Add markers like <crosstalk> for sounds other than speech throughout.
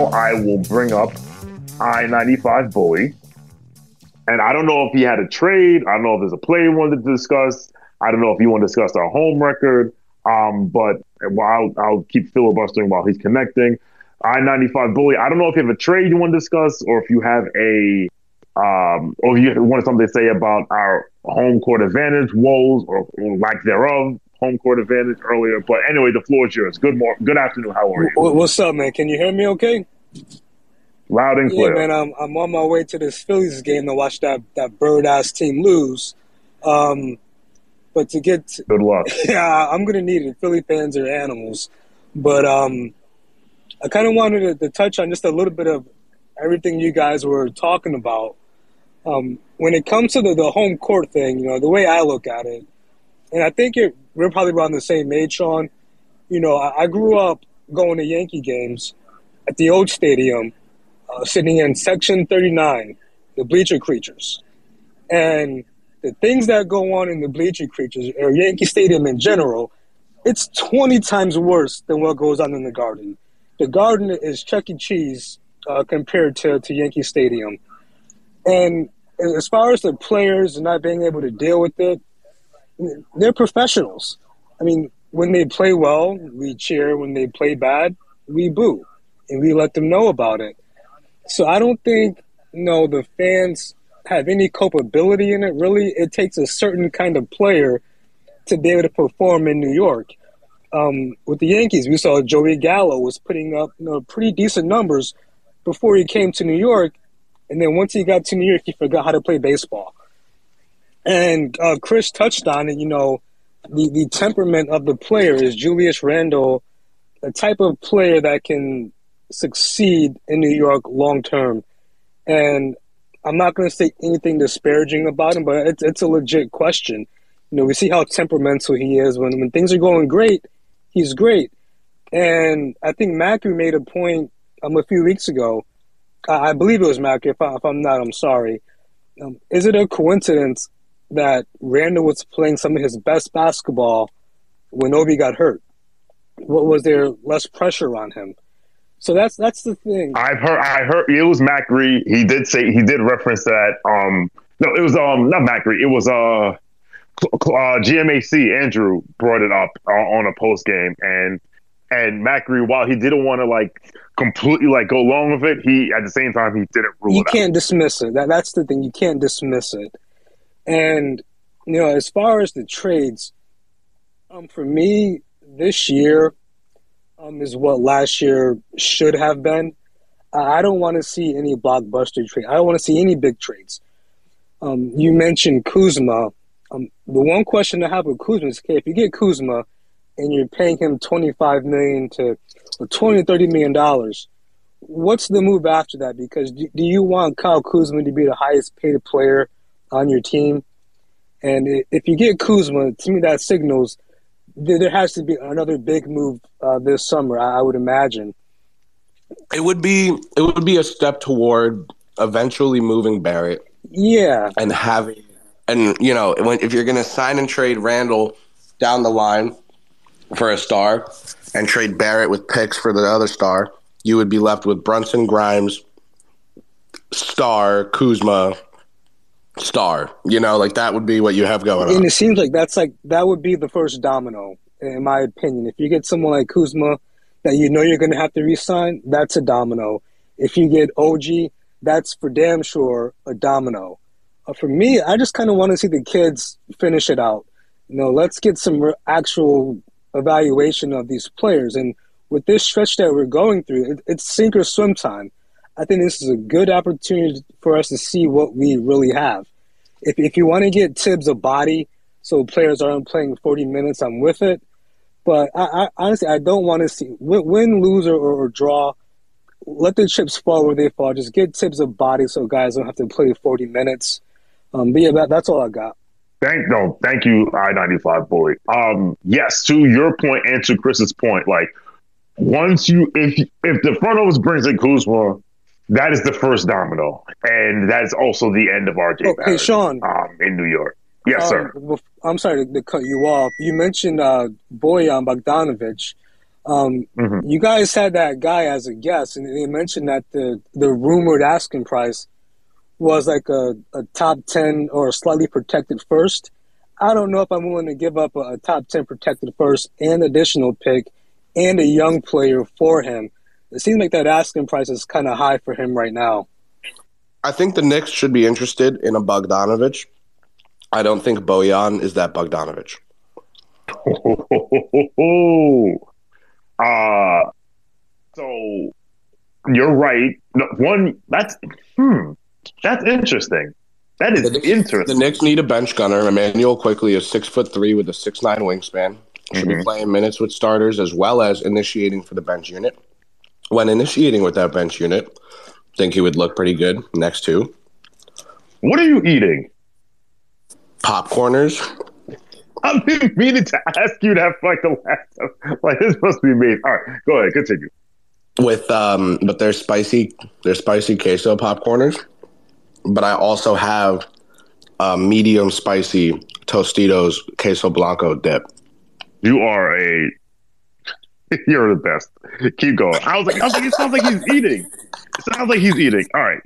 Now I will bring up I 95 Bully. And I don't know if he had a trade. I don't know if there's a play he wanted to discuss. I don't know if you want to discuss our home record. Um, but I'll, I'll keep filibustering while he's connecting. I 95 Bully. I don't know if you have a trade you want to discuss or if you have a, um, or if you want something to say about our home court advantage woes or, or lack thereof home court advantage earlier. But anyway, the floor is yours. Good morning. Good afternoon. How are you? What's up, man? Can you hear me okay? Loud and clear. Yeah, man. I'm, I'm on my way to this Phillies game to watch that, that bird ass team lose. Um, but to get to, good luck. <laughs> Yeah, I'm gonna need it. Philly fans are animals, but um, I kind of wanted to, to, touch on just a little bit of everything you guys were talking about. Um, when it comes to the, the home court thing, you know, the way I look at it, and I think you're, we're probably around the same age, Sean. You know, I, I grew up going to Yankee games at the old stadium, uh, sitting in section 39, the bleacher creatures. And the things that go on in the bleacher creatures, or Yankee Stadium in general, it's 20 times worse than what goes on in the garden. The garden is Chuck E. Cheese uh, compared to, to Yankee Stadium. And as far as the players not being able to deal with it, they're professionals. I mean, when they play well, we cheer. When they play bad, we boo, and we let them know about it. So I don't think know the fans have any culpability in it. Really, it takes a certain kind of player to be able to perform in New York. Um, with the Yankees, we saw Joey Gallo was putting up you know pretty decent numbers before he came to New York, and then once he got to New York, he forgot how to play baseball. And uh, Chris touched on it. You know, the the temperament of the player is Julius Randle, a type of player that can succeed in New York long term. And I'm not going to say anything disparaging about him, but it's it's a legit question. You know, we see how temperamental he is. When when things are going great, he's great. And I think Macri made a point um, a few weeks ago. I, I believe it was Macri. If, I, am not, I'm sorry. Um, is it a coincidence that Randle was playing some of his best basketball when Obi got hurt? What was there less pressure on him? So that's that's the thing. I've heard. I heard it was Macri. He did say he did reference that. Um, no, it was um not Macri. It was uh, uh GMAC Andrew brought it up uh, on a post game, and and Macri, while he didn't want to like completely like go along with it, he at the same time he didn't rule. You can't out. dismiss it. That that's the thing. You can't dismiss it. And you know, as far as the trades, um, for me this year um, is what last year should have been. I don't want to see any blockbuster trade. I don't want to see any big trades. Um, you mentioned Kuzma. Um, the one question I have with Kuzma is, okay, if you get Kuzma and you're paying him 25 million to or 20 30 million dollars, what's the move after that? Because do, do you want Kyle Kuzma to be the highest paid player on your team. And if you get Kuzma, to me that signals there has to be another big move uh, this summer. I would imagine. It would be it would be a step toward eventually moving Barrett. Yeah, and having And you know, when, if you're going to sign and trade Randle down the line for a star, and trade Barrett with picks for the other star, you would be left with Brunson, Grimes, Star, Kuzma, Star. You know, like that would be what you have going And on. And it seems like that's like that would be the first domino, in my opinion. If you get someone like Kuzma that you know you're going to have to re-sign, that's a domino. If you get OG, that's for damn sure a domino. Uh, for me, I just kind of want to see the kids finish it out. You know, let's get some re- actual evaluation of these players. And with this stretch that we're going through, it, it's sink or swim time. I think this is a good opportunity for us to see what we really have. If, if you want to get Thibs a body so players aren't playing 40 minutes, I'm with it. But I, I honestly, I don't want to see win, win lose, or, or draw. Let the chips fall where they fall. Just get Thibs a body so guys don't have to play 40 minutes. Um, but yeah, that, that's all I got. Thank no, thank you, I ninety five bully. Um, yes, to your point and to Chris's point, like once you if if the front office brings in Kuzma, that is the first domino, and that's also the end of RJ. Hey, Barrett, Sean. um, in New York. Yes, sir. Um, I'm sorry to, to cut you off. You mentioned uh, Bojan Bogdanovich. Um, Mhm. You guys had that guy as a guest, and they mentioned that the the rumored asking price was like a, a top ten or a slightly protected first. I don't know if I'm willing to give up a, a top ten protected first and additional pick and a young player for him. It seems like that asking price is kind of high for him right now. I think the Knicks should be interested in a Bogdanovich. I don't think Bojan is that Bogdanovich. <laughs> uh, so you're right. No, one that's hmm, that's interesting. That is The Knicks, interesting. the Knicks need a bench gunner. Immanuel Quickley is six foot three with a six nine wingspan. Should be Mhm. playing minutes with starters as well as initiating for the bench unit. When initiating with that bench unit, think he would look pretty good next to What are you eating? popcorners. I've been meaning to ask you that for like the last time. Like this must be me. All right, go ahead, continue. with um but they're spicy they're spicy queso popcorners but i also have a medium spicy tostitos queso blanco dip You are a <laughs> you're the best. Keep going. I was like, I was like, it sounds like he's eating. It sounds like he's eating. All right.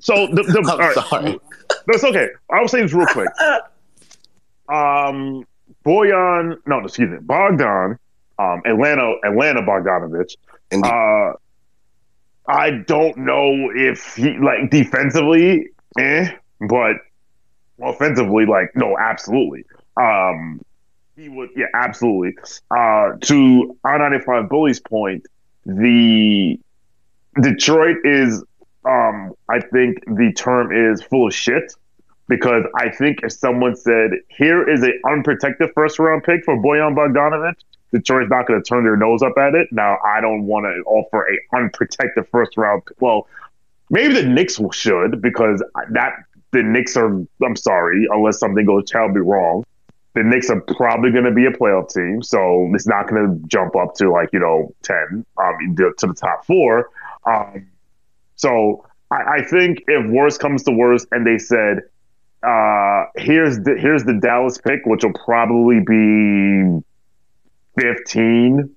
So the, the <laughs> all right. sorry No, it's okay. I'll say this real quick. Um, Bojan, no, excuse me, Bogdan, um, Atlanta, Atlanta Bogdanovich. Indeed. Uh, I don't know if he like defensively, eh, but offensively, like no, absolutely. Um, he would, yeah, absolutely. Uh, to R ninety five bullies point, the Detroit is, um, I think the term is full of shit because I think if someone said, "Here is an unprotected first round pick for Bojan Bogdanovich," Detroit's not going to turn their nose up at it. Now, I don't want to offer a unprotected first round. Well, maybe the Knicks should because that the Knicks are. I'm sorry, unless something goes terribly wrong. The Knicks are probably going to be a playoff team, so it's not going to jump up to like you know ten um, to the top four. Um, so I, I think if worse comes to worse, and they said, uh, "Here's the here's the Dallas pick, which will probably be 15.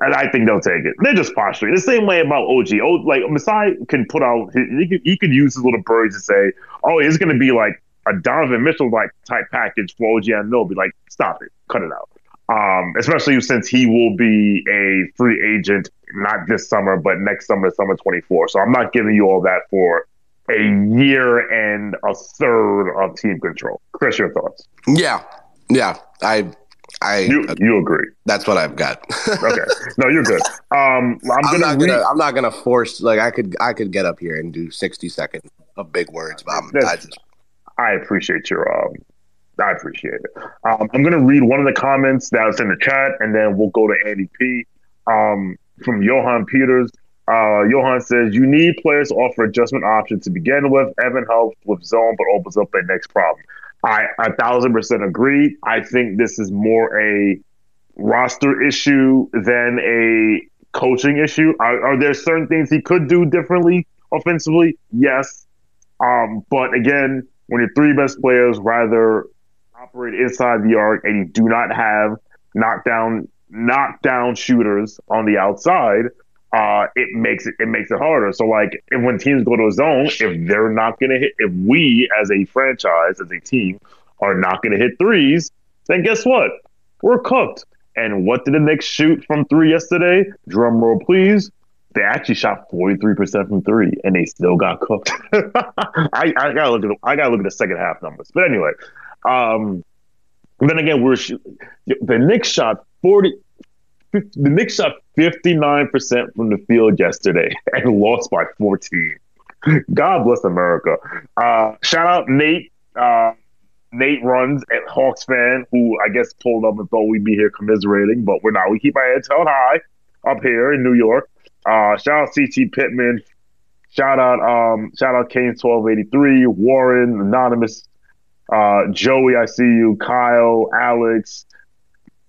And I think they'll take it. They're just posturing. The same way about OG. Oh, like Masai can put out. He he could use his little birds to say, "Oh, it's going to be like a Donovan Mitchell like type package for OG." Be like, "Stop it, cut it out." Um, especially since he will be a free agent not this summer, but next summer, summer twenty four. So I'm not giving you all that for a year and a third of team control. Chris, your thoughts? yeah yeah i i You you agree? that's what i've got Okay, <laughs> no, you're good. Um, I'm I'm gonna, not read- gonna. I'm not gonna force. Like I could. I could get up here and do 60 seconds of big words, but I'm, I just. I appreciate your um I appreciate it. Um, I'm gonna read one of the comments that was in the chat and then we'll go to Andy P. Um, from Johan Peters. Uh, Johan says you need players to offer adjustment options to begin with. Evan helps with zone but opens up a next problem. I a thousand percent agree. I think this is more a roster issue than a coaching issue. Are, are there certain things he could do differently offensively? Yes. Um, but again, when your three best players rather operate inside the arc and you do not have knockdown knockdown shooters on the outside, uh, it makes it it makes it harder. So like if when teams go to a zone, if they're not gonna hit if we as a franchise, as a team, are not gonna hit threes, then guess what? We're cooked. And what did the Knicks shoot from three yesterday? Drum roll, please. They actually shot 43% from three and they still got cooked. <laughs> I, I, gotta look at the, I gotta look at the second half numbers. But anyway, um, then again, we're the Knicks shot 40 the Knicks shot 59% from the field yesterday <laughs> and lost by 14. God bless America. Uh, shout out Nate. Uh, Nate runs at Hawks fan, who I guess pulled up and thought we'd be here commiserating, but we're not. We keep our heads held high up here in New York. Uh, shout out CT Pittman. Shout out, um, shout out Kane twelve eighty three, Warren, Anonymous, uh, Joey. I see you, Kyle, Alex,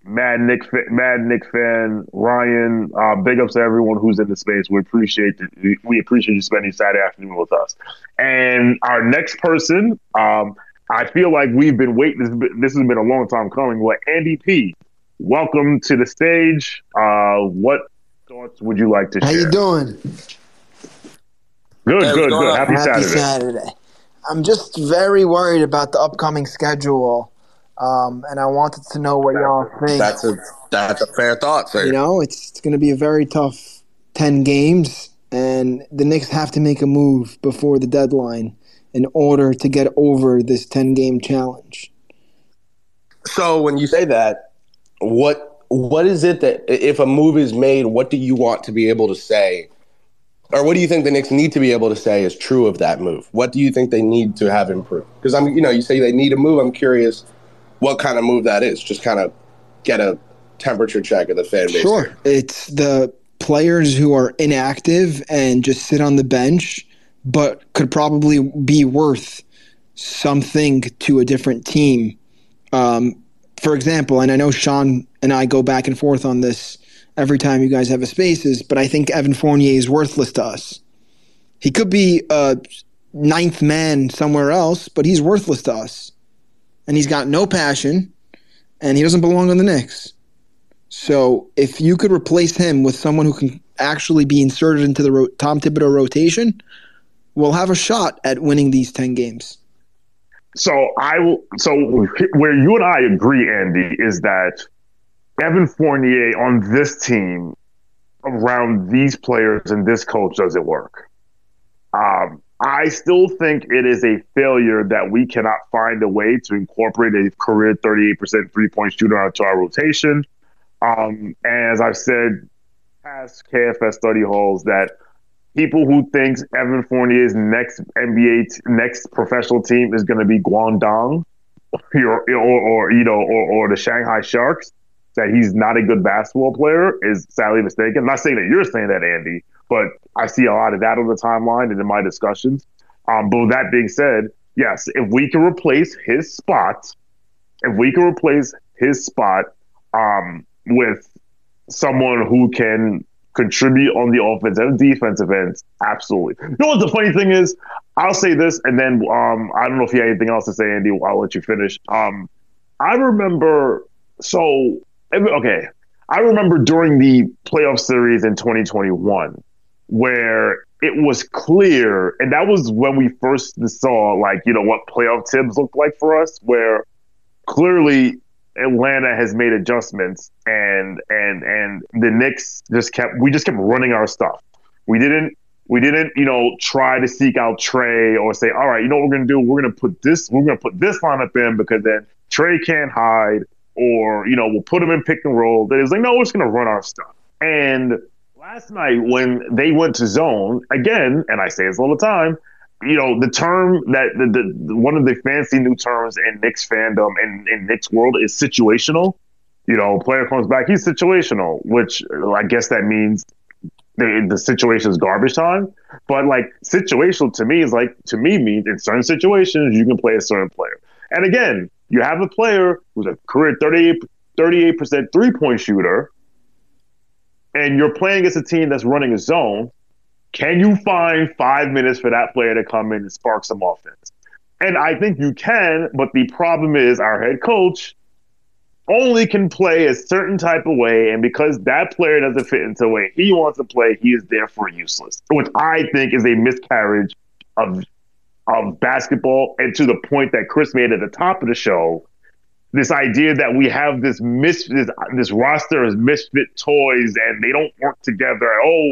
Mad Nick, Mad Nick fan, Ryan. Uh, big ups to everyone who's in the space. We appreciate it. We appreciate you spending Saturday afternoon with us. And our next person, um, I feel like we've been waiting. This, this has been a long time coming. What Andy P? Welcome to the stage. Uh, what thoughts would you like to share? How you doing? Good, good, good. Happy, Happy Saturday. Saturday. I'm just very worried about the upcoming schedule, um, and I wanted to know what y'all think. That's a that's a fair thought, sir. You know, it's, it's going to be a very tough ten games, and the Knicks have to make a move before the deadline in order to get over this 10 game challenge. So when you say that, what what is it that if a move is made, what do you want to be able to say? Or what do you think the Knicks need to be able to say is true of that move? What do you think they need to have improved? Because I'm you know, you say they need a move, I'm curious what kind of move that is. Just kind of get a temperature check of the fan base. Sure. Here. It's the players who are inactive and just sit on the bench but could probably be worth something to a different team. Um, for example, and I know Sean and I go back and forth on this every time you guys have a spaces, but I think Evan Fournier is worthless to us. He could be a ninth man somewhere else, but he's worthless to us. And he's got no passion, and he doesn't belong on the Knicks. So if you could replace him with someone who can actually be inserted into the ro- Tom Thibodeau rotation, we'll have a shot at winning these 10 games. So I will. So where you and I agree, Andy, is that Evan Fournier on this team around these players and this coach doesn't work. Um, I still think it is a failure that we cannot find a way to incorporate a career 38% three point shooter onto our rotation. Um, and as I've said past KFS study halls, that people who thinks Evan Fournier's next NBA t- next professional team is going to be Guangdong <laughs> or, or, or, you know or, or the Shanghai Sharks that he's not a good basketball player is sadly mistaken. I'm not saying that you're saying that, Andy, but I see a lot of that on the timeline and in my discussions. Um, but with that being said, yes, if we can replace his spot, if we can replace his spot um, with someone who can contribute on the offense and defensive ends. Absolutely. You know what the funny thing is? I'll say this, and then um, I don't know if you have anything else to say, Andy. I'll let you finish. Um, I remember. So okay, I remember during the playoff series in 2021 where it was clear, and that was when we first saw like you know what playoff Thibs looked like for us, where clearly Atlanta has made adjustments and and and the Knicks just kept we just kept running our stuff. We didn't we didn't, you know, try to seek out Trey or say, all right, you know what we're gonna do? We're gonna put this we're gonna put this lineup in because then Trey can't hide, or you know, we'll put him in pick and roll. That is like, no, we're just gonna run our stuff. And last night when they went to zone, again, and I say this all the time, you know, the term that the, the one of the fancy new terms in Knicks fandom and in Knicks world is situational. You know, player comes back, he's situational, which I guess that means the, the situation is garbage time. But like situational to me is like to me means in certain situations you can play a certain player. And again, you have a player who's a career 38 percent three point shooter, and you're playing against a team that's running a zone can you find five minutes for that player to come in and spark some offense? And I think you can, but the problem is our head coach only can play a certain type of way, and because that player doesn't fit into the way he wants to play, he is therefore useless. Which I think is a miscarriage of of basketball, and to the point that Chris made at the top of the show, this idea that we have this mis this, this roster is misfit toys and they don't work together. Oh,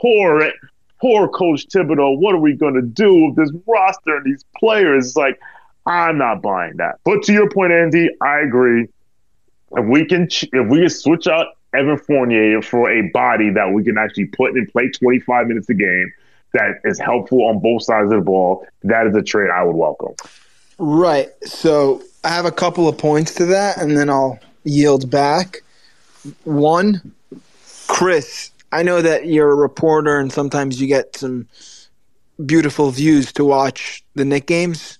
poor poor Coach Thibodeau. What are we going to do with this roster and these players? It's like I'm not buying that. But to your point, Andy, I agree if we can if we can switch out Evan Fournier for a body that we can actually put and play 25 minutes a game that is helpful on both sides of the ball, that is a trade I would welcome. Right. So I have a couple of points to that, and then I'll yield back. One, Chris, I know that you're a reporter, and sometimes you get some beautiful views to watch the Knick games.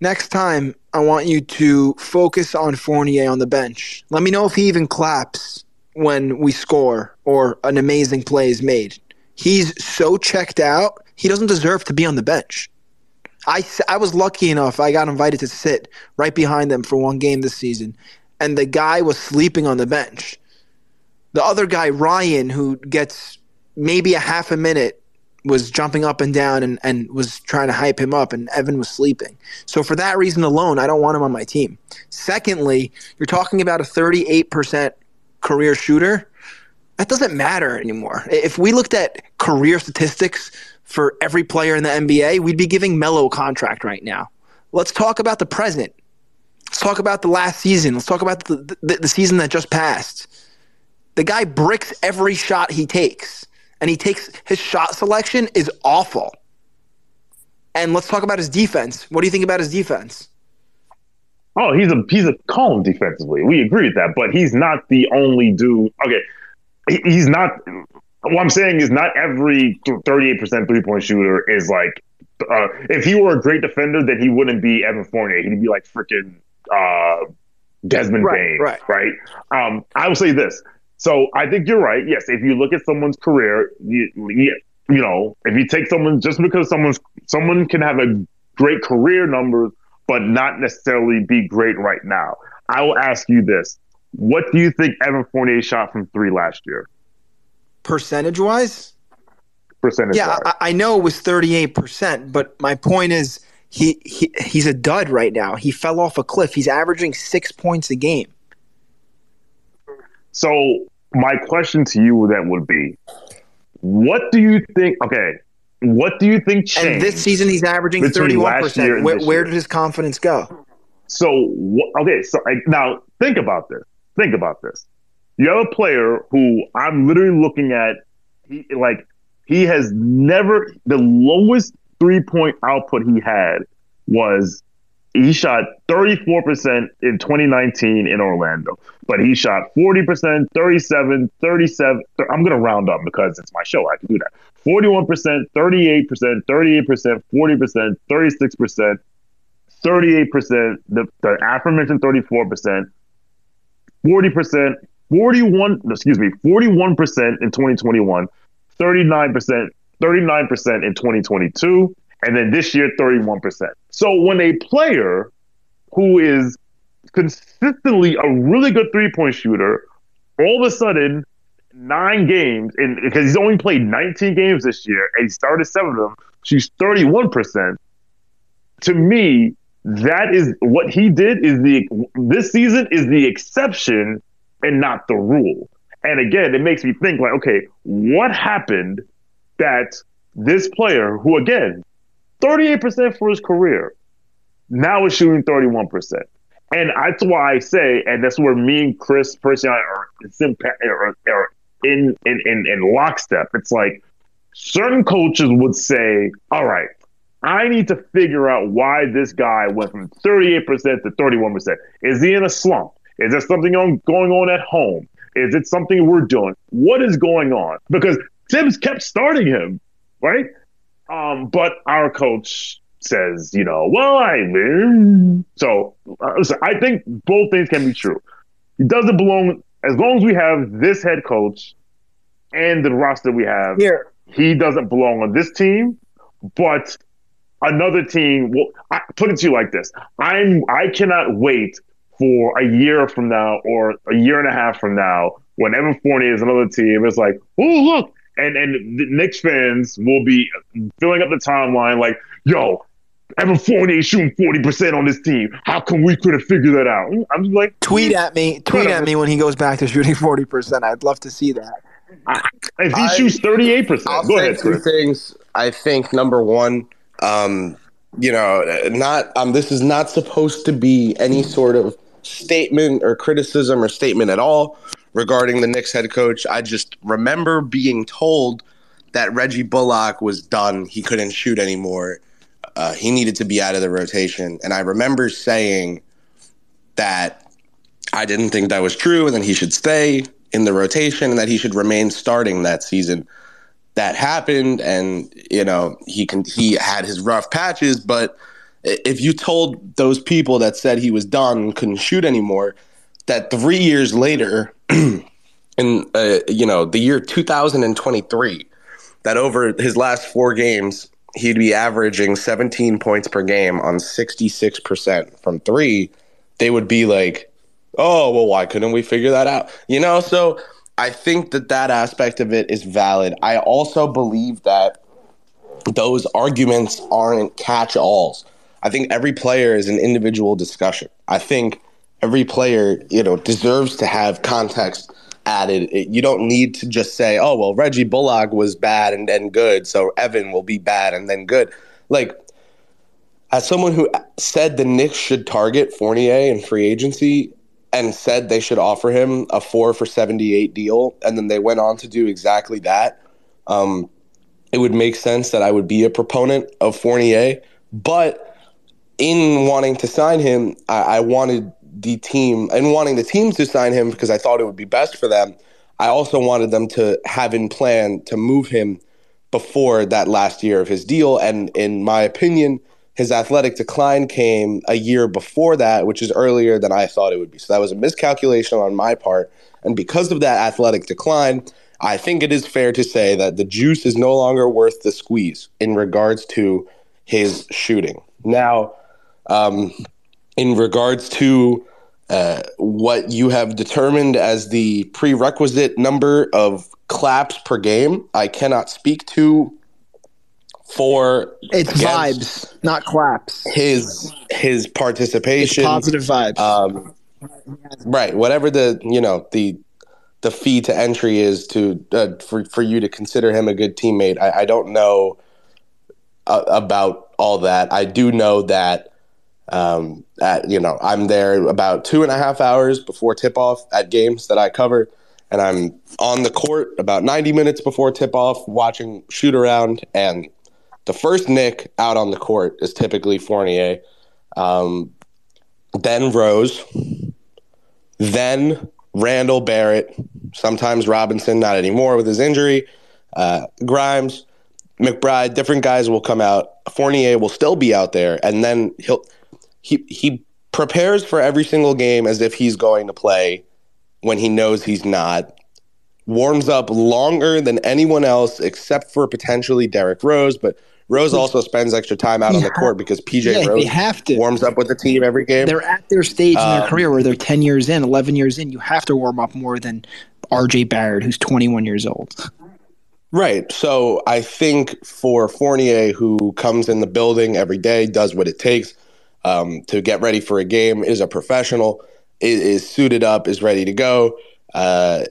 Next time, I want you to focus on Fournier on the bench. Let me know if he even claps when we score or an amazing play is made. He's so checked out, he doesn't deserve to be on the bench. I, I was lucky enough, I got invited to sit right behind them for one game this season, and the guy was sleeping on the bench. The other guy, Ryan, who gets maybe a half a minute was jumping up and down and, and was trying to hype him up, and Evan was sleeping. So, for that reason alone, I don't want him on my team. Secondly, you're talking about a 38% career shooter. That doesn't matter anymore. If we looked at career statistics for every player in the NBA, we'd be giving Melo contract right now. Let's talk about the present. Let's talk about the last season. Let's talk about the, the, the season that just passed. The guy bricks every shot he takes and he takes his shot selection is awful. And let's talk about his defense. What do you think about his defense? Oh, he's a he's a calm defensively. We agree with that, but he's not the only dude. Okay, he's not. What I'm saying is, not every 38 percent three point shooter is like. Uh, if he were a great defender, then he wouldn't be Evan Fournier. He'd be like freaking uh, Desmond right, Bane, right? Right. Um, I will say this: so I think you're right. Yes, if you look at someone's career, you, you, you know, if you take someone just because someone's someone can have a great career numbers, but not necessarily be great right now. I will ask you this: What do you think Evan Fournier shot from three last year? Percentage wise. Percentage. Yeah, I, I know it was thirty eight percent, but my point is. He, he he's a dud right now. He fell off a cliff. He's averaging six points a game. So my question to you then would be, what do you think? Okay, what do you think changed? And this season, he's averaging thirty-one percent. Where, where did his confidence go? So okay, so now think about this. Think about this. You have a player who I'm literally looking at. He like he has never the lowest three point output he had was he shot 34% in 2019 in Orlando, but he shot 40%, 37, 37. I'm going to round up because it's my show. I can do that. 41%, 38%, 38%, 40%, 36%, 38%, the, the aforementioned 34%, 40%, 41, excuse me, 41% in 2021, 39%, 39% in 2022, and then this year 31%. So when a player who is consistently a really good three-point shooter, all of a sudden nine games, and because he's only played 19 games this year and he started seven of them, she's 31%. To me, that is what he did is the this season is the exception and not the rule. And again, it makes me think like, okay, what happened that this player, who again 38% for his career. Now he's shooting 31%. And that's why I say, and that's where me and Chris personally are, are, in, in, in, in lockstep. It's like certain coaches would say, all right, I need to figure out why this guy went from 38% to 31%. Is he in a slump? Is there something on, going on at home? Is it something we're doing? What is going on? Because Thibs kept starting him, right? Um, but our coach says, you know, well, I mean so uh, I think both things can be true. He doesn't belong as long as we have this head coach and the roster we have. Here, he doesn't belong on this team. But another team. Well, I, put it to you like this: I'm I cannot wait for a year from now or a year and a half from now when Evan Fournier is another team. It's like, oh look, and and the Knicks fans will be filling up the timeline like, yo, Evan Fournier shooting forty percent on this team. How come we couldn't figure that out? I'm like, tweet at me, tweet at me when he goes back to shooting <laughs> forty percent. I'd love to see that. I, if he I, shoots thirty eight percent, go ahead. Two things. I think number one, um, you know, not um, this is not supposed to be any sort of statement or criticism or statement at all regarding the Knicks head coach. I just remember being told that Reggie Bullock was done. He couldn't shoot anymore. Uh, he needed to be out of the rotation. And I remember saying that I didn't think that was true and that he should stay in the rotation and that he should remain starting that season. That happened, and you know he can he had his rough patches, but if you told those people that said he was done couldn't shoot anymore, that three years later, <clears throat> in uh, you know the year 2023, that over his last four games he'd be averaging 17 points per game on 66% from three, they would be like, oh, well, why couldn't we figure that out? You know, so I think that that aspect of it is valid. I also believe that those arguments aren't catch alls. I think every player is an individual discussion. I think every player, you know, deserves to have context added. You don't need to just say, "Oh, well, Reggie Bullock was bad and then good, so Evan will be bad and then good." Like as someone who said the Knicks should target Fournier in free agency and said they should offer him a 4 for 78 deal and then they went on to do exactly that. Um, it would make sense that I would be a proponent of Fournier, but in wanting to sign him, I, I wanted the team and wanting the teams to sign him because I thought it would be best for them. I also wanted them to have in plan to move him before that last year of his deal. And in my opinion, his athletic decline came a year before that, which is earlier than I thought it would be. So that was a miscalculation on my part. And because of that athletic decline, I think it is fair to say that the juice is no longer worth the squeeze in regards to his shooting. Now, um, in regards to uh, what you have determined as the prerequisite number of claps per game, I cannot speak to for it's vibes, not claps. His his participation, it's positive vibes. Um, right, whatever the you know the the fee to entry is to uh, for for you to consider him a good teammate. I, I don't know uh, about all that. I do know that um, at, you know, I'm there about two and a half hours before tip off at games that I cover, and I'm on the court about 90 minutes before tip off watching shoot around. And the first Knick out on the court is typically Fournier, um, then Rose, then Randle Barrett, sometimes Robinson, not anymore with his injury, uh, Grimes. McBride, different guys will come out. Fournier will still be out there, and then he'll he he prepares for every single game as if he's going to play when he knows he's not. Warms up longer than anyone else except for potentially Derrick Rose, but Rose also spends extra time out on the court because PJ yeah, Rose have to. warms up with the team every game. They're at their stage in their um, career where they're 10 years in, 11 years in. You have to warm up more than RJ Barrett, who's 21 years old. Right. So I think for Fournier, who comes in the building every day, does what it takes, um, to get ready for a game, is a professional, is, is suited up, is ready to go. Uh,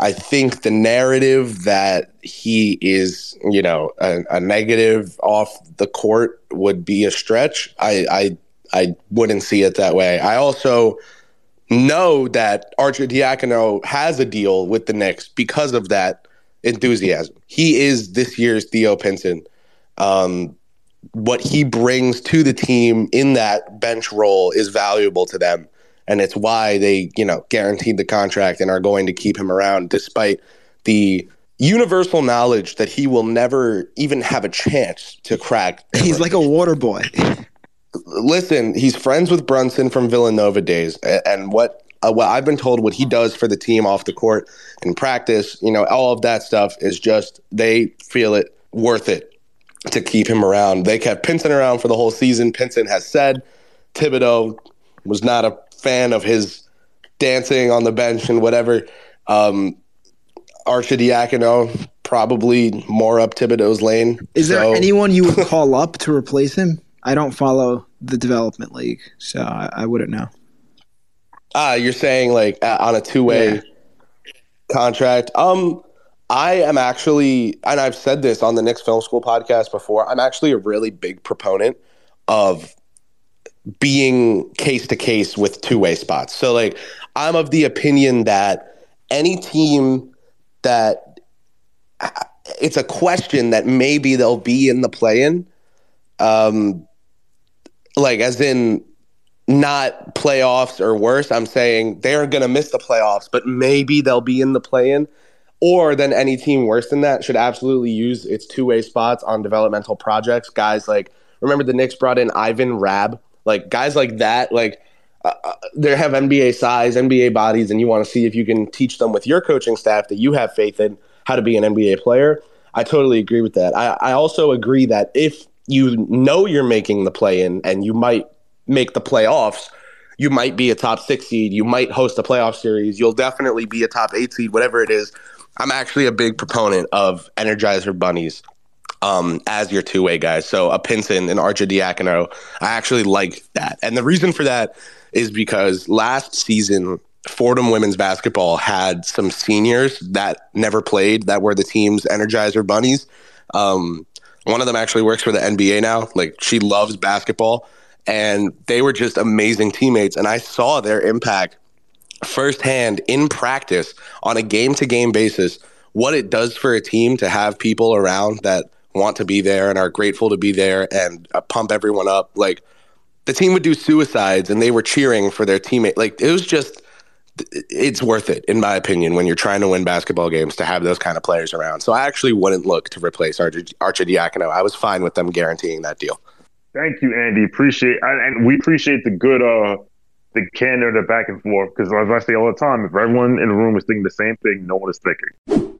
I think the narrative that he is, you know, a, a, negative off the court would be a stretch. I, I, I wouldn't see it that way. I also know that Arcidiacono has a deal with the Knicks because of that enthusiasm. He is this year's Theo Pinson. Um, what he brings to the team in that bench role is valuable to them. And it's why they, you know, guaranteed the contract and are going to keep him around despite the universal knowledge that he will never even have a chance to crack. He's like a water boy. Listen, he's friends with Brunson from Villanova days. And what uh, what I've been told what he does for the team off the court in practice, you know, all of that stuff is just they feel it worth it to keep him around. They kept Pinson around for the whole season. Pinson has said Thibodeau was not a fan of his dancing on the bench and whatever. Um, Arcidiacono probably more up Thibodeau's lane. Is so. there anyone you would <laughs> call up to replace him? I don't follow the development league, so I, I wouldn't know. Ah, you're saying like uh, on a two way yeah. contract. Um, I am actually, and I've said this on the Knicks Film School podcast before. I'm actually a really big proponent of being case to case with two way spots. So, like, I'm of the opinion that any team that it's a question that maybe they'll be in the play in, um, like, as in not playoffs or worse. I'm saying they're going to miss the playoffs, but maybe they'll be in the play in. Or then any team worse than that should absolutely use its two way spots on developmental projects. Guys like, remember the Knicks brought in Ivan Rabb, Like, guys like that, like, uh, uh they have NBA size, NBA bodies, and you want to see if you can teach them with your coaching staff that you have faith in how to be an NBA player. I totally agree with that. I, I also agree that if you know you're making the play in and you might make the playoffs, you might be a top six seed, you might host a playoff series, you'll definitely be a top eight seed, whatever it is. I'm actually a big proponent of Energizer bunnies um, as your two way guys. So a Pinson and Arcidiacono, I actually like that. And the reason for that is because last season, Fordham women's basketball had some seniors that never played that were the team's Energizer bunnies. Um, one of them actually works for the NBA now. Like she loves basketball and they were just amazing teammates. And I saw their impact firsthand in practice on a game to game basis what it does for a team to have people around that want to be there and are grateful to be there and uh, pump everyone up. Like the team would do suicides and they were cheering for their teammate. Like it was just, it's worth it, in my opinion, when you're trying to win basketball games to have those kind of players around. So I actually wouldn't look to replace Arch- Arcidiacono. I was fine with them guaranteeing that deal. Thank you, Andy. Appreciate and we appreciate the good uh the candor, the back and forth. Because as I say all the time, if everyone in the room is thinking the same thing, no one is thinking.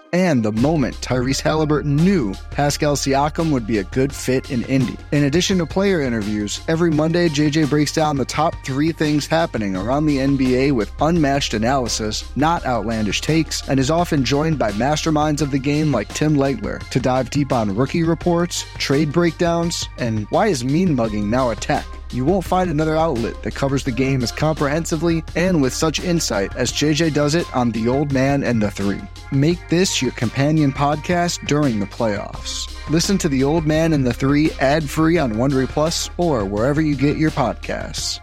and the moment Tyrese Halliburton knew Pascal Siakam would be a good fit in Indy. In addition to player interviews, every Monday JJ breaks down the top three things happening around the NBA with unmatched analysis, not outlandish takes, and is often joined by masterminds of the game like Tim Legler to dive deep on rookie reports, trade breakdowns, and why is mean mugging now a tech? You won't find another outlet that covers the game as comprehensively and with such insight as JJ does it on The Old Man and the Three. Make this your companion podcast during the playoffs. Listen to The Old Man and the Three ad free on Wondery Plus or wherever you get your podcasts.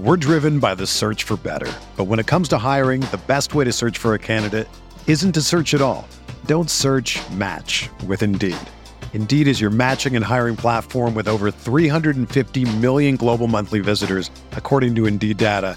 We're driven by the search for better. But when it comes to hiring, the best way to search for a candidate isn't to search at all. Don't search match with Indeed. Indeed is your matching and hiring platform with over 350 million global monthly visitors, according to Indeed data,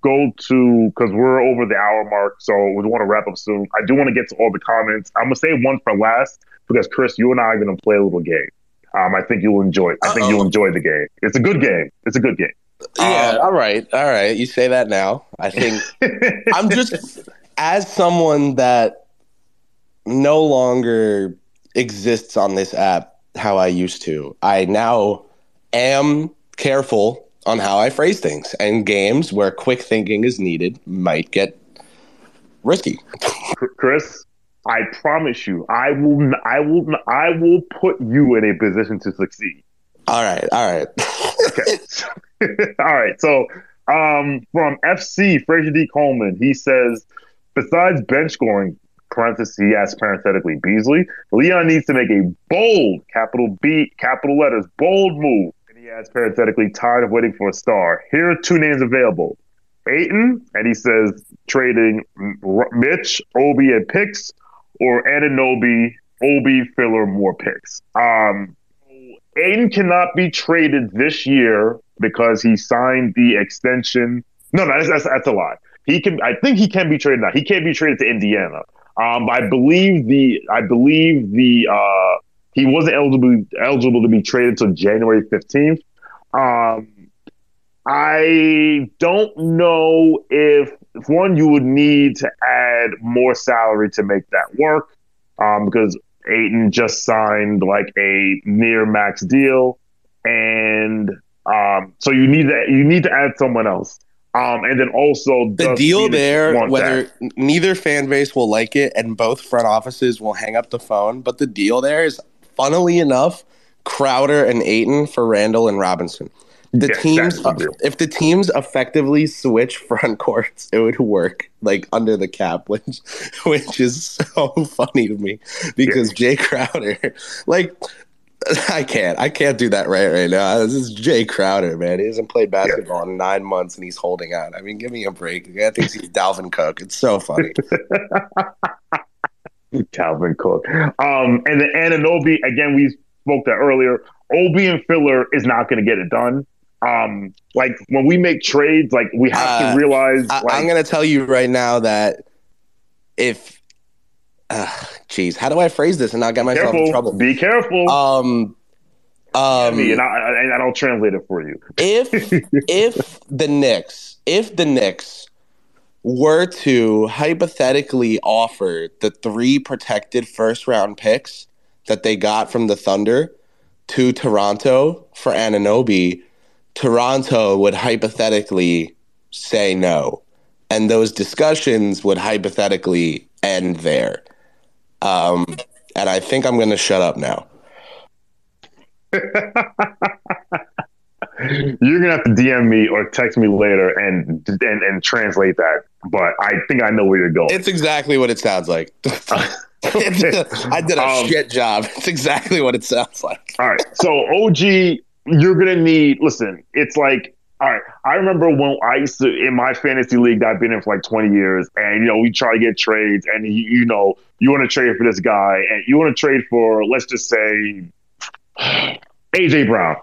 go to because we're over the hour mark, so we want to wrap up soon. I do want to get to all the comments. I'm gonna say one for last because Chris, you and I are gonna play a little game. Um, I think you'll enjoy. It. I Uh-oh. think you'll enjoy the game. It's a good game. It's a good game. Yeah. Um, all right. All right. You say that now. I think <laughs> I'm just as someone that no longer exists on this app how I used to. I now am careful on how I phrase things, and games where quick thinking is needed might get risky. Chris, I promise you, I will, I will, I will put you in a position to succeed. All right, all right, okay, <laughs> <laughs> all right. So, um, from FC Fraser D Coleman, he says, besides bench scoring, parenthesis, yes, parenthetically Beasley, Leon needs to make a bold, capital B, capital letters, bold move he adds parenthetically, tired of waiting for a star. Here are two names available. Ayton, and he says trading Mitch, Obi, and picks, or Anunoby, Obi, filler, more picks. Um, Ayton cannot be traded this year because he signed the extension. No, no, that's, that's, that's a lie. He can. I think he can be traded now. He can't be traded to Indiana. Um, I believe the. I believe the. Uh, he wasn't eligible eligible to be traded until January 15th. Um, I don't know if, if one you would need to add more salary to make that work um, because Ayton just signed like a near max deal, and um, so you need to you need to add someone else. Um, and then also the deal there, whether that. neither fan base will like it and both front offices will hang up the phone, but the deal there is funnily enough, Crowder and Ayton for Randle and Robinson. The yeah, teams, if the teams effectively switch front <laughs> courts, it would work like under the cap, <laughs> which which is so funny to me because yeah. Jae Crowder, <laughs> like I can't. I can't do that right right now. This is Jae Crowder, man. He hasn't played basketball yeah. in nine months and he's holding out. I mean, give me a break. I think he's Dalvin Cook. It's so funny. Calvin Cook. Um, and then Anunoby, again, we spoke that earlier. Obi and filler is not going to get it done. Um, like when we make trades, like we have uh, to realize. I, am going to tell you right now that if, jeez, uh, how do I phrase this and not get myself careful, in trouble? Be careful. Um, um, and I, and I don't translate it for you. if if <laughs> the Knicks, if the Knicks were to hypothetically offer the three protected first round picks that they got from the Thunder to Toronto for Anunoby, Toronto would hypothetically say no. And those discussions would hypothetically end there. Um, and I think I'm going to shut up now. <laughs> You're gonna have to DM me or text me later and and and translate that. But I think I know where you're going. It's exactly what it sounds like. <laughs> I did a <laughs> um, shit job. It's exactly what it sounds like. All right. So OG, you're gonna need. Listen, it's like. All right. I remember when I used to in my fantasy league that I've been in for like 20 years, and you know we try to get trades, and you, you know you want to trade for this guy, and you want to trade for let's just say AJ Brown,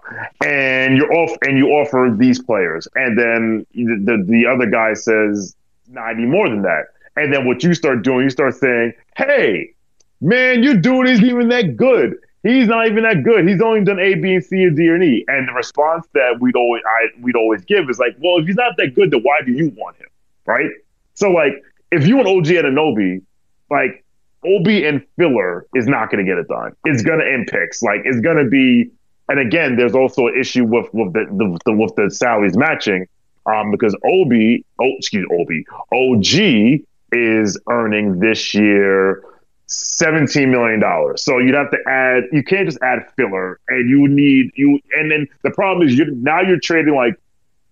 and you're off, and you offer these players, and then the, the, the other guy says, "Nah, I need more than that." And then what you start doing, you start saying, "Hey, man, your dude isn't even that good. He's not even that good. He's only done A, B, and C, and D, and E." And the response that we'd always I, we'd always give is like, "Well, if he's not that good, then why do you want him?" Right? So like, if you want OG Anunoby, like Obi and filler is not going to get it done. It's going to end picks. Like it's going to be and again, there's also an issue with with the, the, the with the salaries matching, um, because Obi, oh, excuse Obi, OG is earning this year seventeen million dollars. So you'd have to add. You can't just add filler, and you need you. And then the problem is you now you're trading like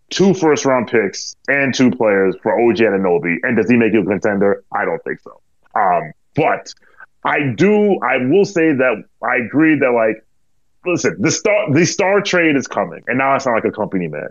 two first round picks and two players for OG Anunoby. And does he make you a contender? I don't think so. Um, but I do. I will say that I agree that like, listen, the star the star trade is coming, and now I sound like a company man.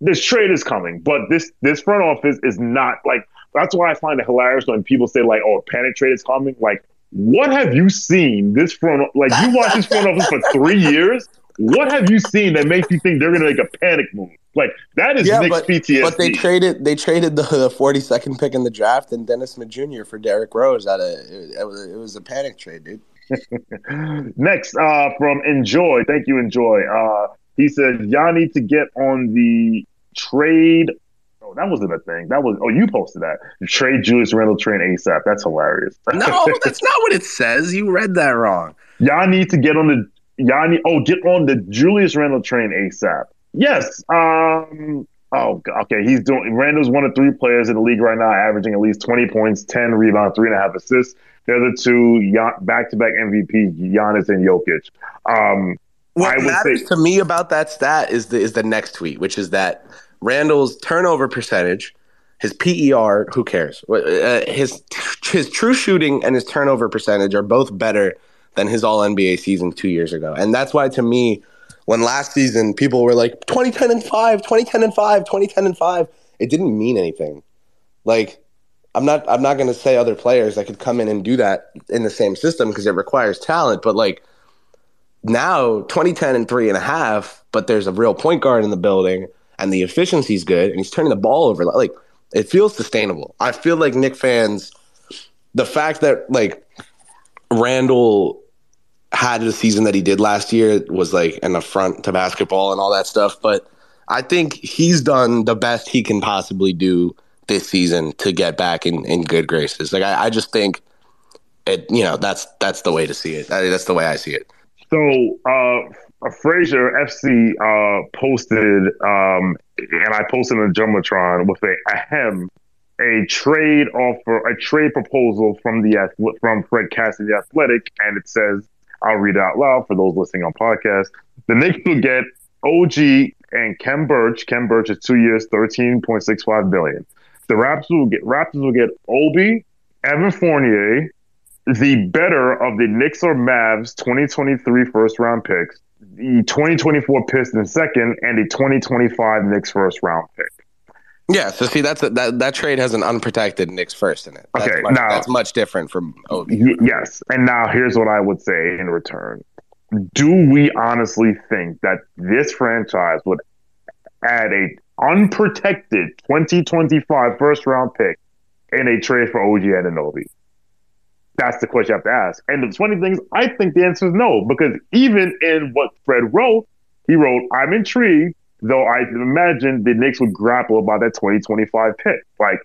This trade is coming, but this this front office is not like. That's why I find it hilarious when people say like, "Oh, panic trade is coming." Like, what have you seen this front? Like, you watch this front office for three years. What have you seen that makes you think they're going to make a panic move? Like that is yeah, Knicks but, PTSD. But they traded they traded the, the 42nd pick in the draft and Dennis Smith Jr. for Derrick Rose. At a it, it, was, it was a panic trade, dude. <laughs> Next, uh, from Enjoy, thank you, Enjoy. Uh, he says, y'all need to get on the trade. Oh, that wasn't a thing. That was oh, you posted that. Trade Julius Randle train ASAP. That's hilarious. no, that's not what it says. You read that wrong. Y'all need to get on the y'all need oh get on the Julius Randle train ASAP. Yes. Um. Oh, okay. He's doing. Randle's one of three players in the league right now, averaging at least twenty points, ten rebounds, three and a half assists. They're the two back-to-back MVPs, Giannis and Jokic. Um, what matters say, to me about that stat is the is the next tweet, which is that Randle's turnover percentage, his PER, who cares? Uh, his his true shooting and his turnover percentage are both better than his All NBA season two years ago, and that's why to me when last season people were like 2010 and 5, 2010 and 5, 2010 and 5, it didn't mean anything. Like I'm not I'm not going to say other players that could come in and do that in the same system because it requires talent, but like now 2010 and three and a half, but there's a real point guard in the building and the efficiency's good and he's turning the ball over like it feels sustainable. I feel like Knick fans the fact that like Randle had the season that he did last year was like an affront to basketball and all that stuff. But I think he's done the best he can possibly do this season to get back in, in good graces. Like I, I just think it, you know, that's that's the way to see it. That's the way I see it. So uh Fraser FC uh posted um and I posted in the Jumbotron with a ahem a trade offer, a trade proposal from the from Fred Cassidy Athletic, and it says I'll read it out loud for those listening on podcast. The Knicks will get OG and Khem Birch. Khem Birch is two years, thirteen point six five billion. The Raptors will get Raptors will get Obi, Evan Fournier, the better of the Knicks or Mavs 2023 first round picks, the 2024 Pistons second, and the 2025 Knicks first round pick. Yeah, so see, that's a, that that trade has an unprotected Knicks first in it. That's okay, much, now that's much different from Obi. Yes, and now here's what I would say in return: Do we honestly think that this franchise would add a unprotected 2025 first round pick in a trade for OG Anunoby? That's the question you have to ask. And the funny thing is, I think the answer is no, because even in what Fred wrote, he wrote, "I'm intrigued." though I imagine the Knicks would grapple about that 2025 pick. Like,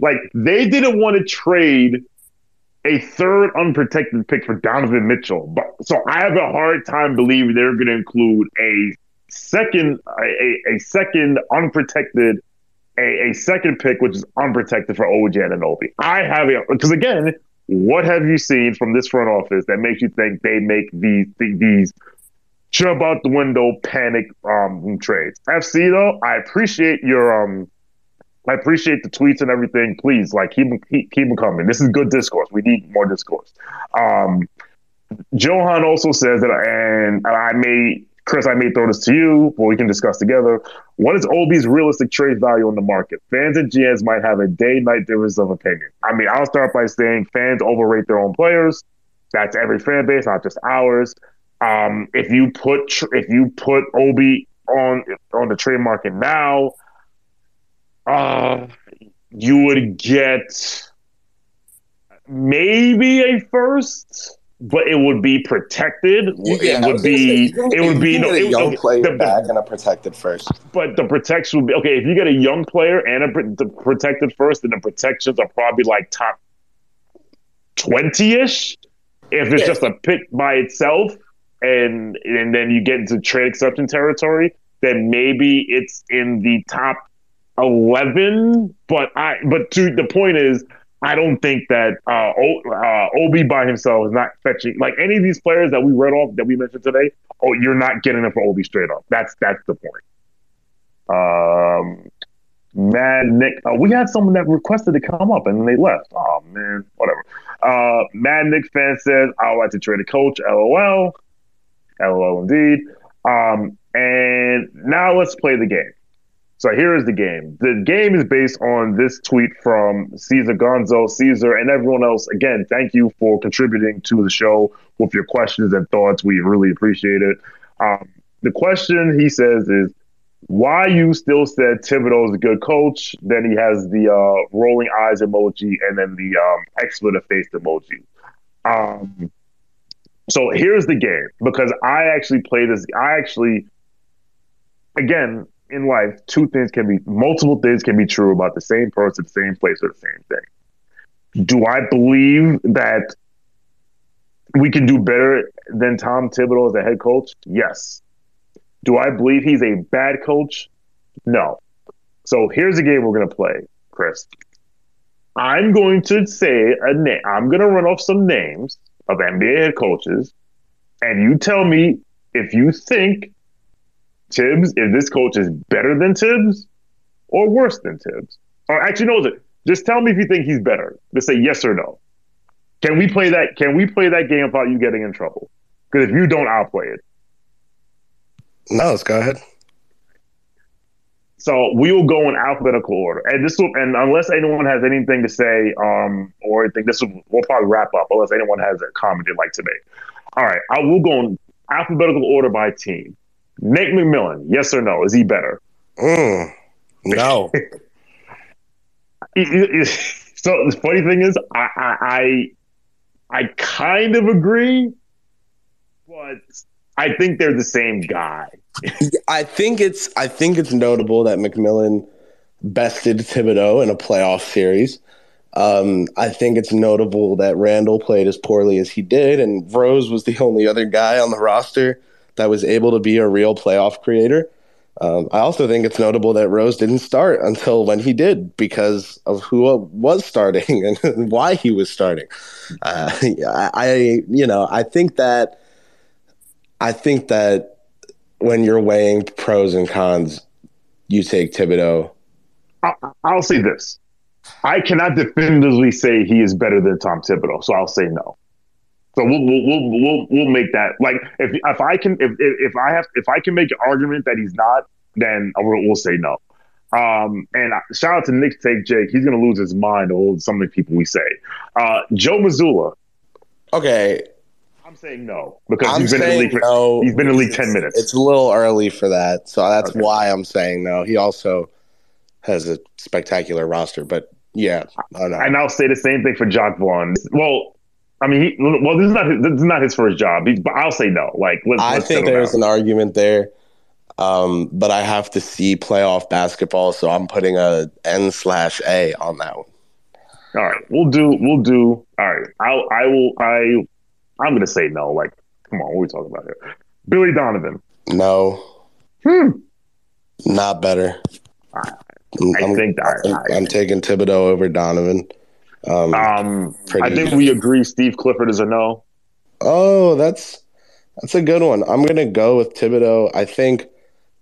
like they didn't want to trade a third unprotected pick for Donovan Mitchell. But so I have a hard time believing they're going to include a second, a, a second unprotected, a, a second pick which is unprotected for OG Anunoby. I have it because again, what have you seen from this front office that makes you think they make these these jump out the window, panic um, trades. FC though, I appreciate your um, I appreciate the tweets and everything. Please, like keep keep, keep them coming. This is good discourse. We need more discourse. Um, Johan also says that, and I may, Chris, I may throw this to you, but we can discuss together. What is Obi's realistic trade value on the market? Fans and GMs might have a day-night difference of opinion. I mean, I'll start by saying fans overrate their own players. That's every fan base, not just ours. Um, if you put if you put Obi on on the trade market now, uh, you would get maybe a first, but it would be protected. Yeah, it would be say, it would be no, a young player the, back and a protected first. But the protection would be okay if you get a young player and a protected first, then the protections are probably like top twenty ish. If it's yeah. just a pick by itself, and and then you get into trade exception territory, then maybe it's in the top eleven. But I but to the point is, I don't think that uh, o, uh, Obi by himself is not fetching like any of these players that we read off that we mentioned today. Oh, you're not getting them for Obi straight up. That's that's the point. Um, Mad Nick, uh, we had someone that requested to come up and they left. Oh man, whatever. Uh, Mad Nick fan says I like to trade a coach. LOL, LOL indeed. Um, and now let's play the game. So here is the game. The game is based on this tweet from Caesar Gonzo, Caesar, and everyone else. Again, thank you for contributing to the show with your questions and thoughts. We really appreciate it. Um, the question he says is why you still said Thibodeau is a good coach. Then he has the uh, rolling eyes emoji and then the um, expletive face emoji. Um, so here's the game because I actually play this. I actually, again, in life, two things can be, multiple things can be true about the same person, same place, or the same thing. Do I believe that we can do better than Tom Thibodeau as a head coach? Yes. Do I believe he's a bad coach? No. So here's a game we're going to play, Chris. I'm going to say a name. I'm going to run off some names of NBA head coaches, and you tell me if you think Thibs, if this coach is better than Thibs or worse than Thibs. Or actually, knows it. just tell me if you think he's better. Just say yes or no. Can we play that? Can we play that game without you getting in trouble? Because if you don't, I'll play it. No, let's go ahead. So we will go in alphabetical order, and this will, and unless anyone has anything to say, um, or I think this will, we'll probably wrap up, unless anyone has a comment they'd like to make. All right, I will go in alphabetical order by team. Nate McMillan, yes or no? Is he better? Mm, no. <laughs> so the funny thing is, I, I, I I kind of agree, but I think they're the same guy. <laughs> I think it's I think it's notable that McMillan bested Thibodeau in a playoff series. Um, I think it's notable that Randle played as poorly as he did, and Rose was the only other guy on the roster that was able to be a real playoff creator. Um, I also think it's notable that Rose didn't start until when he did because of who was starting <laughs> and why he was starting. Uh, I, you know, I think that I think that when you're weighing pros and cons, you take Thibodeau. I'll, say this: I cannot definitively say he is better than Tom Thibodeau, so I'll say no. So we'll we'll we'll we'll, we'll make that like if if I can if if I have if I can make an argument that he's not, then we'll, we'll say no. Um, and shout out to Nick Take Jake. He's gonna lose his mind over some of the people we say. Uh, Joe Mazzulla. Okay, I'm saying no because I'm he's been in the league. For, no, he's been in the league ten minutes. It's a little early for that, so that's okay. why I'm saying no. He also has a spectacular roster, but yeah, and I'll say the same thing for Jacque Vaughn. Well, I mean, he, well, this is not his, this is not his first job, he, but I'll say no. Like, let's, I let's think there's an argument there, um, but I have to see playoff basketball, so I'm putting a N slash A on that one. All right, we'll do, we'll do. All right, I'll, I will, I, I'm gonna say no. Like, come on, what are we talking about here? Billy Donovan. No. Hmm. Not better. I, I I'm, think I, I'm, I'm taking Thibodeau over Donovan. Um, um I think we agree. Steve Clifford is a no. Oh, that's that's a good one. I'm gonna go with Thibodeau. I think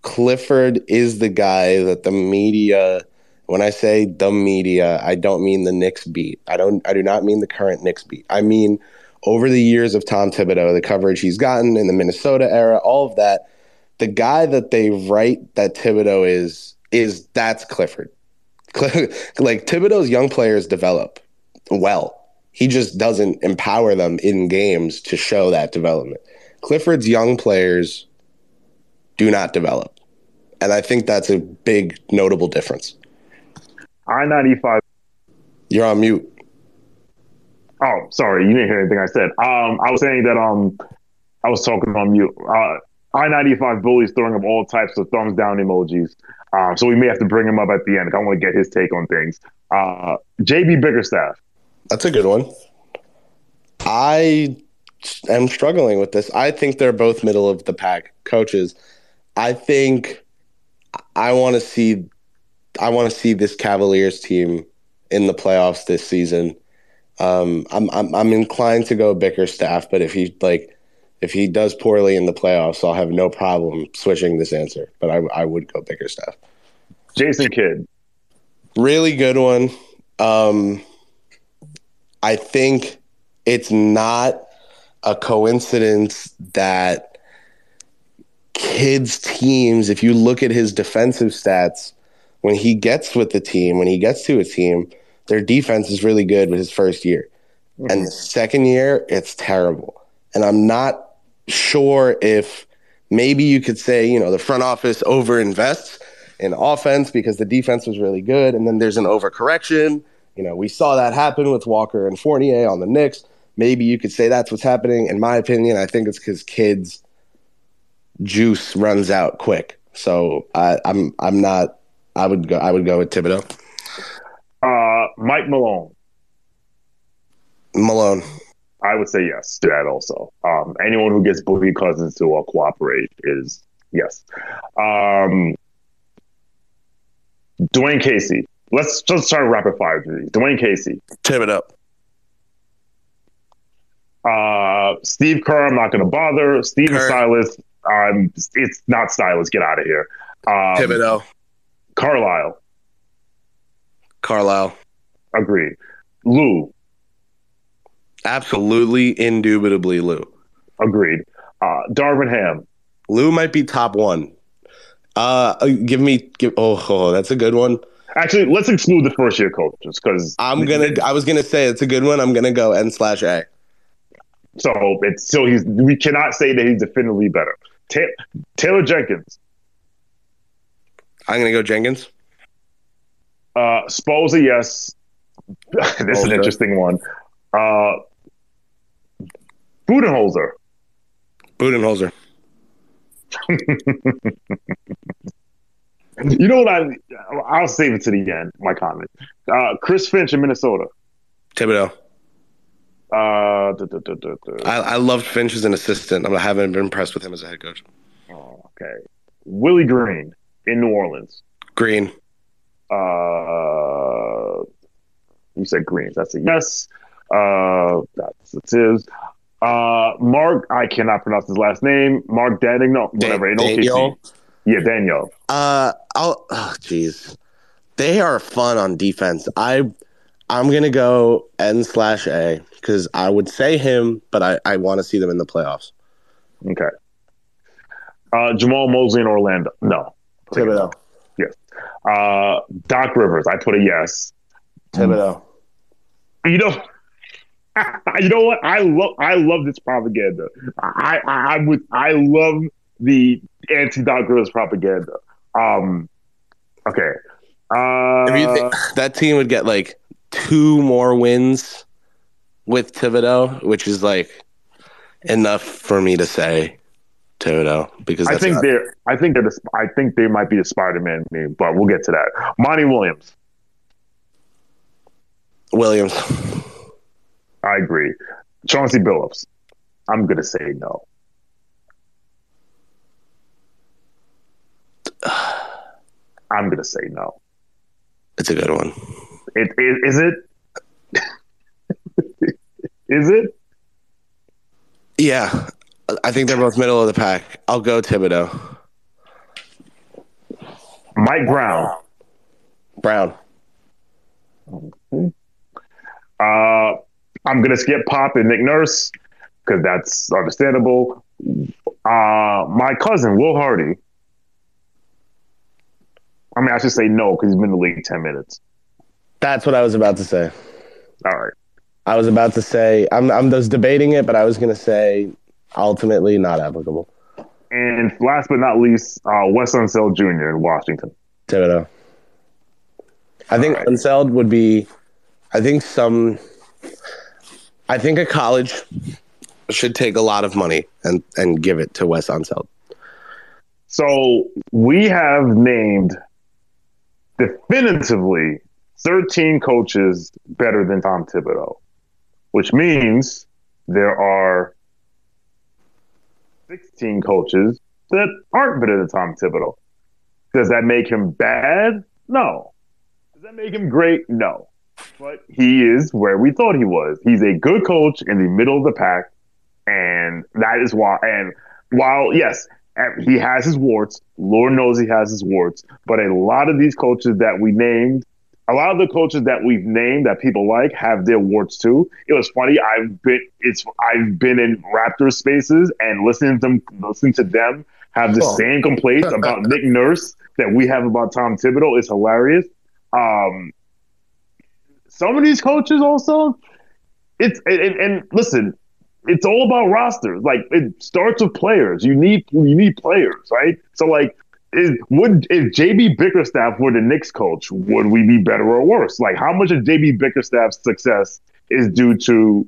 Clifford is the guy that the media. When I say the media, I don't mean the Knicks beat. I don't. I do not mean the current Knicks beat. I mean over the years of Tom Thibodeau, the coverage he's gotten in the Minnesota era, all of that. The guy that they write that Thibodeau is is that's Clifford. <laughs> like Thibodeau's young players develop well. He just doesn't empower them in games to show that development. Clifford's young players do not develop. And I think that's a big notable difference. I 95. You're on mute. Oh, sorry. You didn't hear anything I said. Um, I was saying that um, I was talking on mute. Uh, I 95 bullies throwing up all types of thumbs down emojis. Um, so we may have to bring him up at the end. I want to get his take on things. Uh, JB Bickerstaff. That's a good one. I am struggling with this. I think they're both middle of the pack coaches. I think I want to see I want to see this Cavaliers team in the playoffs this season. Um, I'm, I'm I'm inclined to go Bickerstaff, but if he like if he does poorly in the playoffs, I'll have no problem switching this answer. But I I would go Bickerstaff. Jason Kidd. Really good one. Um, I think it's not a coincidence that Kidd's teams, if you look at his defensive stats, when he gets with the team, when he gets to a team, their defense is really good with his first year. Mm-hmm. And the second year, it's terrible. And I'm not sure if maybe you could say, you know, the front office overinvests in offense because the defense was really good. And then there's an overcorrection. You know, we saw that happen with Walker and Fournier on the Knicks. Maybe you could say that's what's happening. In my opinion, I think it's because Kidd's juice runs out quick. So I, I'm I'm not. I would go. I would go with Thibodeau. Uh, Mike Malone. Malone. I would say yes to that also. Um, anyone who gets Boogie Cousins to uh, cooperate is yes. Um, Dwane Casey. Let's just start rapid fire. Dwane Casey. Thibodeau. Uh, Steve Kerr, I'm not going to bother. Steven Kerr. Silas, um, it's not Silas. Get out of here. Um, Thibodeau. Carlisle. Carlisle. Agreed. Lue. Absolutely, indubitably Lue. Agreed. Uh, Darvin Ham. Lue might be top one. Uh, uh, give me give. Oh, oh, that's a good one. Actually, let's exclude the first year coaches because I'm gonna. I was gonna say it's a good one. I'm gonna go N slash A. So it's so he's. We cannot say that he's definitively better. Ta- Taylor Jenkins. I'm gonna go Jenkins. Uh, Sposa, yes. <laughs> this is an interesting one. Uh, Budenholzer. Budenholzer. <laughs> you know what I? I'll save it to the end. My comment. Uh, Chris Finch in Minnesota. Thibodeau. Uh, I, I loved Finch as an assistant. I haven't been impressed with him as a head coach. Oh, okay. Willie Green in New Orleans. Green. Uh, you said Green. That's a yes. Uh, that's it is. Uh, Mark, I cannot pronounce his last name. Mark Danning, no, whatever. Dan- Daniel. Yeah, Daniel. Uh, I'll. Oh, jeez, they are fun on defense. I, I'm gonna go N slash A because I would say him, but I, I want to see them in the playoffs. Okay. Uh, Jamahl Mosley in Orlando. No. Thibodeau. Yes. Uh, Doc Rivers. I put a yes. Thibodeau. You know. <laughs> you know what? I love I love this propaganda. I I, I would I love the anti Doc Rivers propaganda. Um, okay. Uh, if you think that team would get like two more wins with Thibodeau, which is like enough for me to say Thibodeau because I think they're I think they're the, I think they might be the Spider Man me, but we'll get to that. Monty Williams. Williams. I agree. Chauncey Billups. I'm gonna say no. I'm gonna say no. It's a good one. It, it is it. <laughs> is it? Yeah, I think they're both middle of the pack. I'll go Thibodeau. Mike Brown. Brown. Uh, I'm gonna skip Pop and Nick Nurse because that's understandable. Uh, my cousin Will Hardy. I mean, I should say no because he's been in the league ten minutes. That's what I was about to say. All right. I was about to say I'm I'm just debating it, but I was going to say ultimately not applicable. And last but not least, uh, Wes Unseld Jr. in Washington. Thibodeau. I think right. Unseld would be. I think some. I think a college should take a lot of money and and give it to Wes Unseld. So we have named definitively 13 coaches better than Tom Thibodeau, which means there are 16 coaches that aren't better than Tom Thibodeau. Does that make him bad? No. Does that make him great? No. but he is where we thought he was. He's a good coach in the middle of the pack, and that is why. And while yes, he has his warts, Lord knows he has his warts, but a lot of these coaches that we named a lot of the coaches that we've named that people like have their warts too. It was funny. I've been it's I've been in Raptors spaces and listening to them listening to them have the oh. same complaints about Nick Nurse that we have about Tom Thibodeau is hilarious. Um, some of these coaches also, it's and, and listen, it's all about rosters. Like it starts with players. You need you need players, right? So like is would if JB Bickerstaff were the Knicks coach, would we be better or worse? Like how much of JB Bickerstaff's success is due to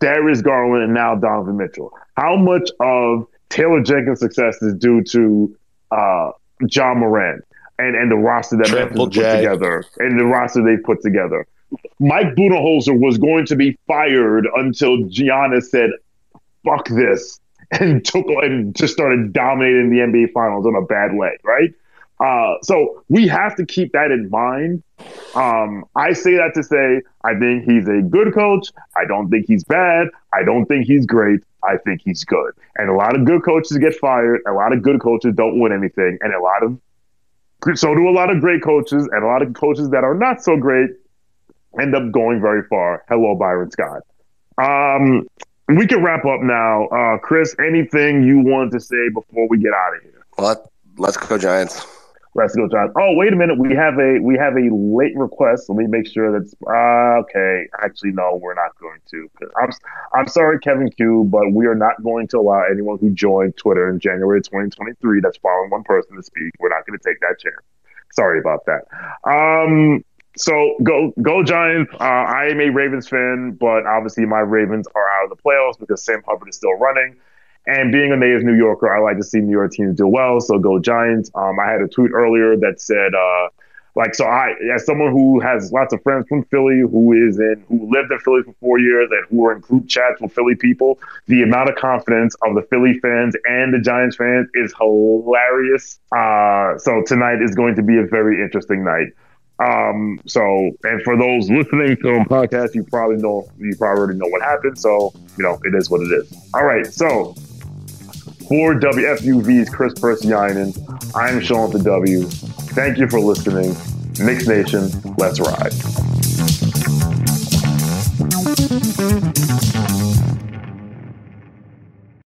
Darius Garland and now Donovan Mitchell? How much of Taylor Jenkins' success is due to uh, Ja Morant and, and the roster that Memphis put together and the roster they put together? Mike Budenholzer was going to be fired until Giannis said, fuck this <laughs> and took and just started dominating the NBA Finals in a bad way, right? Uh, so we have to keep that in mind. Um, I say that to say I think he's a good coach. I don't think he's bad. I don't think he's great. I think he's good. And a lot of good coaches get fired. A lot of good coaches don't win anything, and a lot of so do a lot of great coaches, and a lot of coaches that are not so great end up going very far. Hello, Byron Scott. Um, we can wrap up now. Uh, Chris, anything you want to say before we get out of here? Let, let's go Giants. Let's go Giants. Oh, wait a minute. We have a we have a late request. Let me make sure that's uh, okay. Actually, no, we're not going to. I'm I'm sorry, Kevin Q, but we are not going to allow anyone who joined Twitter in January 2023 that's following one person to speak. We're not going to take that chance. Sorry about that. Um, so go go Giants. Uh, I am a Ravens fan, but obviously my Ravens are out of the playoffs because Sam Hubbard is still running. And being a native New Yorker, I like to see New York teams do well. So go Giants. Um, I had a tweet earlier that said, uh, like, so I, as someone who has lots of friends from Philly, who is in, who lived in Philly for four years, and who are in group chats with Philly people, the amount of confidence of the Philly fans and the Giants fans is hilarious. Uh, so tonight is going to be a very interesting night. Um, so, and for those listening to the podcast, you probably know, you probably already know what happened. So, you know, it is what it is. All right. So, for WFUV's Chris Persianen, I'm Sean the W. Thank you for listening. Knicks Nation, let's ride.